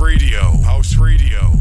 Radio. House Radio.